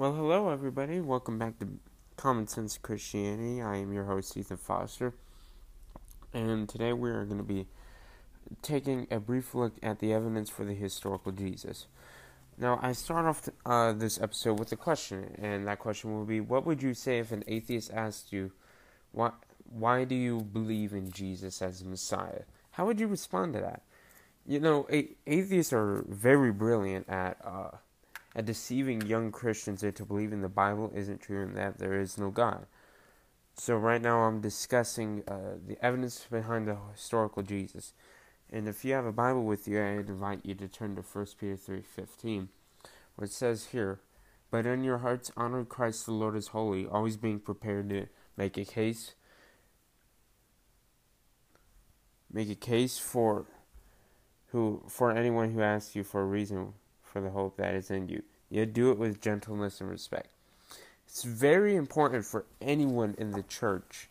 Well, hello, everybody. Welcome back to Common Sense Christianity. I am your host, Ethan Foster. And today we are going to be taking a brief look at the evidence for the historical Jesus. Now, I start off uh, this episode with a question, and that question will be What would you say if an atheist asked you, Why, why do you believe in Jesus as Messiah? How would you respond to that? You know, a- atheists are very brilliant at. Uh, at deceiving young Christians into believing the Bible isn't true and that there is no God. So right now I'm discussing uh, the evidence behind the historical Jesus. And if you have a Bible with you, I'd invite you to turn to 1 Peter 3.15, where it says here, But in your hearts honor Christ the Lord as holy, always being prepared to make a case make a case for who for anyone who asks you for a reason for the hope that is in you. You do it with gentleness and respect. It's very important for anyone in the church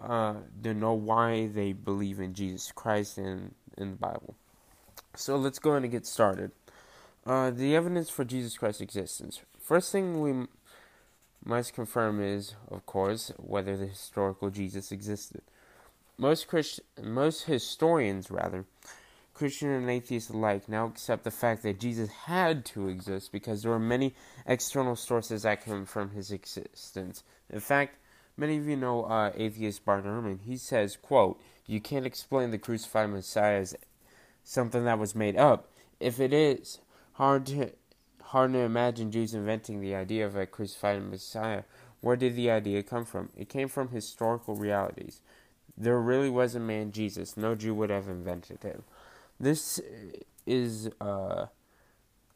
uh, to know why they believe in Jesus Christ and in the Bible. So let's go ahead and get started. Uh, the evidence for Jesus Christ's existence. First thing we must confirm is, of course, whether the historical Jesus existed. Most Christ- most historians, rather, Christian and atheist alike now accept the fact that Jesus had to exist because there are many external sources that confirm his existence. In fact, many of you know uh, atheist Bart Ehrman. He says, quote, You can't explain the crucified Messiah as something that was made up. If it is, hard to, hard to imagine Jews inventing the idea of a crucified Messiah. Where did the idea come from? It came from historical realities. There really was a man, Jesus. No Jew would have invented him. This is uh,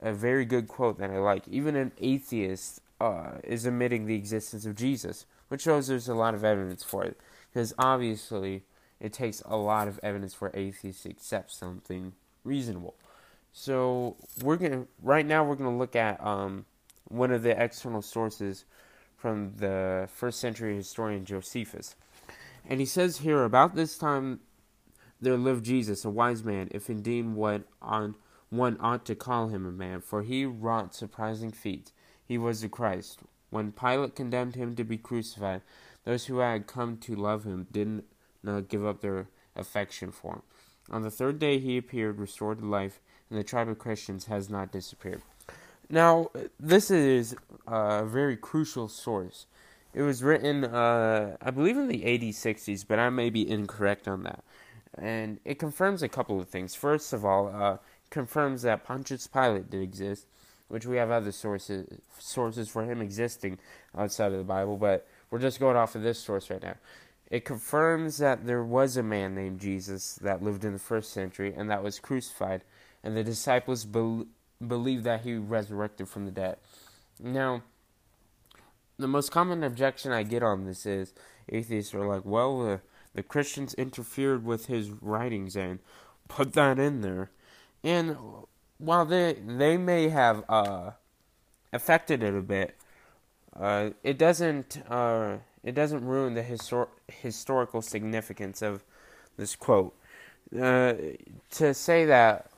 a very good quote that I like. Even an atheist uh, is admitting the existence of Jesus, which shows there's a lot of evidence for it. Because obviously, it takes a lot of evidence for atheists to accept something reasonable. So we're gonna right now we're gonna look at um, one of the external sources from the first century historian Josephus, and he says here about this time there lived Jesus, a wise man, if indeed one, on, one ought to call him a man, for he wrought surprising feats. He was the Christ. When Pilate condemned him to be crucified, those who had come to love him did not give up their affection for him. On the third day he appeared, restored to life, and the tribe of Christians has not disappeared. Now, this is a very crucial source. It was written, uh, I believe, in the 80s, 60s, but I may be incorrect on that and it confirms a couple of things. First of all, uh, confirms that Pontius Pilate did exist, which we have other sources sources for him existing outside of the Bible, but we're just going off of this source right now. It confirms that there was a man named Jesus that lived in the first century and that was crucified, and the disciples be- believed that he resurrected from the dead. Now, the most common objection I get on this is atheists are like, well, uh, the Christians interfered with his writings and put that in there. And while they they may have uh, affected it a bit, uh, it doesn't uh, it doesn't ruin the histor- historical significance of this quote. Uh, to say that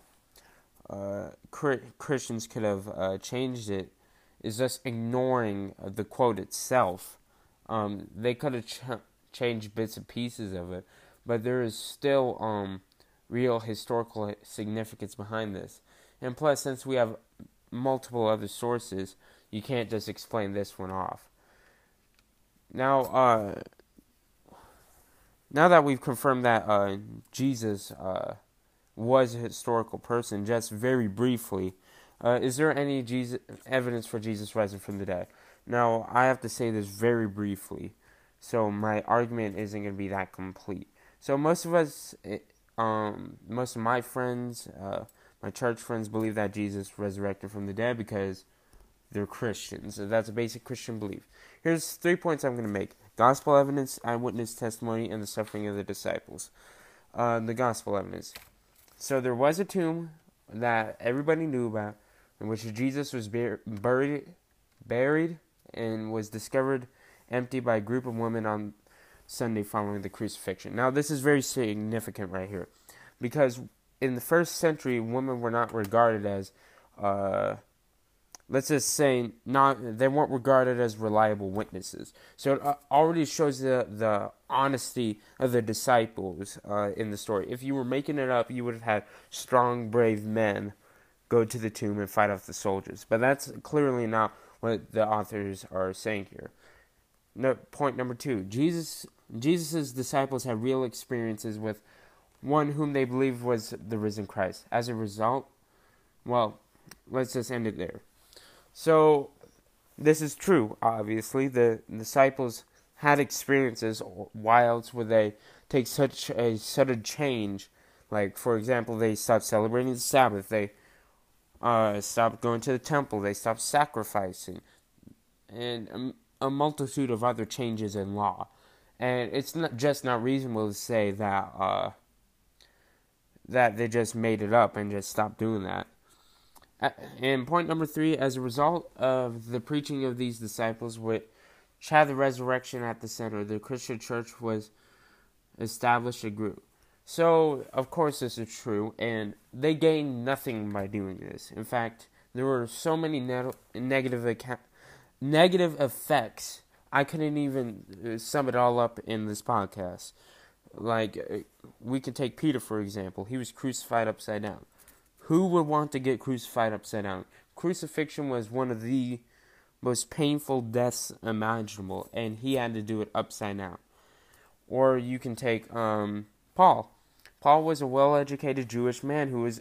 uh, Christians could have uh, changed it is just ignoring the quote itself. Um, they could have ch- change bits and pieces of it, but there is still um, real historical significance behind this. And plus, since we have multiple other sources, you can't just explain this one off. Now, uh, now that we've confirmed that uh, Jesus uh, was a historical person, just very briefly, uh, is there any Jesus, evidence for Jesus rising from the dead? Now, I have to say this very briefly so my argument isn't going to be that complete. So most of us, um, most of my friends, uh, my church friends believe that Jesus resurrected from the dead because they're Christians. That's a basic Christian belief. Here's three points I'm going to make: gospel evidence, eyewitness testimony, and the suffering of the disciples. Uh, the gospel evidence. So there was a tomb that everybody knew about, in which Jesus was buried, buried, and was discovered empty by a group of women on Sunday following the crucifixion. Now, this is very significant right here because in the first century, women were not regarded as uh, let's just say not they weren't regarded as reliable witnesses. So it uh, already shows the the honesty of the disciples uh, in the story. If you were making it up, you would have had strong, brave men go to the tomb and fight off the soldiers. But that's clearly not what the authors are saying here. No, point number two: Jesus Jesus' disciples had real experiences with one whom they believed was the risen Christ. As a result, well, let's just end it there. So, this is true, obviously. The disciples had experiences whilst where they take such a sudden change. Like, for example, they stopped celebrating the Sabbath, they uh, stopped going to the temple, they stopped sacrificing, and a, a multitude of other changes in law. And it's not just not reasonable to say that uh, that they just made it up and just stopped doing that. And point number three, as a result of the preaching of these disciples, which had the resurrection at the center, the Christian church was established a group. So, of course, this is true, and they gained nothing by doing this. In fact, there were so many ne- negative account- negative effects. I couldn't even uh, sum it all up in this podcast. Like, uh, we could take Peter, for example. He was crucified upside down. Who would want to get crucified upside down? Crucifixion was one of the most painful deaths imaginable, and he had to do it upside down. Or you can take um, Paul. Paul was a well-educated Jewish man who was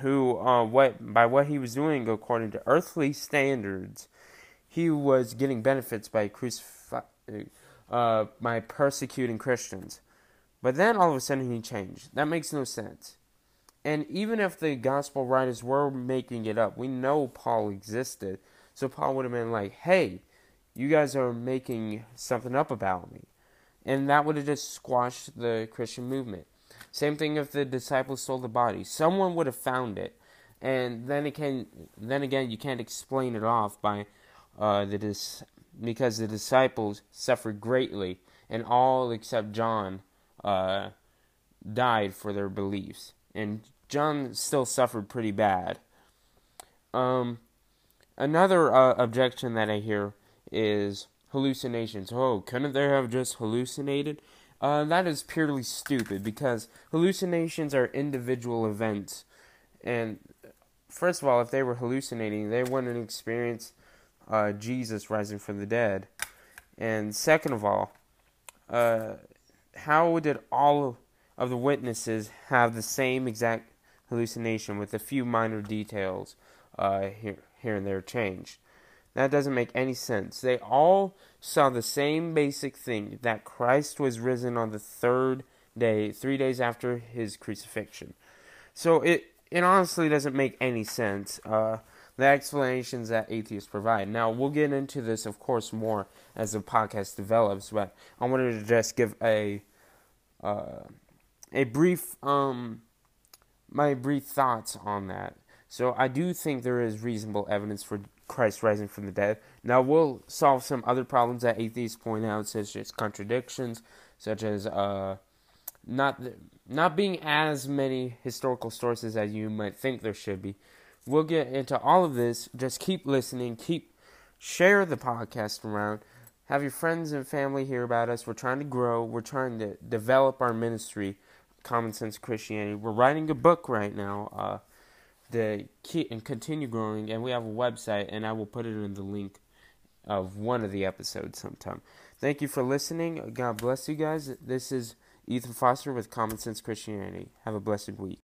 who uh, what by what he was doing according to earthly standards, he was getting benefits by crucify uh, by persecuting Christians. But then all of a sudden he changed. That makes no sense. And even if the gospel writers were making it up, we know Paul existed. So Paul would have been like, hey, you guys are making something up about me. And that would have just squashed the Christian movement. Same thing if the disciples stole the body. Someone would have found it. And then it can, then again, you can't explain it off by uh, the dis- because the disciples suffered greatly, and all except John uh, died for their beliefs. And John still suffered pretty bad. Um, another uh, objection that I hear is hallucinations. Oh, couldn't they have just hallucinated? Uh, that is purely stupid because hallucinations are individual events. And first of all, if they were hallucinating, they wouldn't experience uh, Jesus rising from the dead. And second of all, uh, how did all of the witnesses have the same exact hallucination with a few minor details uh, here, here and there changed. That doesn't make any sense. They all saw the same basic thing that Christ was risen on the third day, three days after his crucifixion. So it it honestly doesn't make any sense. Uh, the explanations that atheists provide. Now we'll get into this, of course, more as the podcast develops. But I wanted to just give a uh, a brief um, my brief thoughts on that. So I do think there is reasonable evidence for Christ rising from the dead. Now we'll solve some other problems that atheists point out, such as contradictions, such as uh, not not being as many historical sources as you might think there should be. We'll get into all of this. Just keep listening. Keep share the podcast around. Have your friends and family hear about us. We're trying to grow. We're trying to develop our ministry Common Sense Christianity. We're writing a book right now uh, to keep and continue growing, and we have a website, and I will put it in the link of one of the episodes sometime. Thank you for listening. God bless you guys. This is Ethan Foster with Common Sense Christianity. Have a blessed week.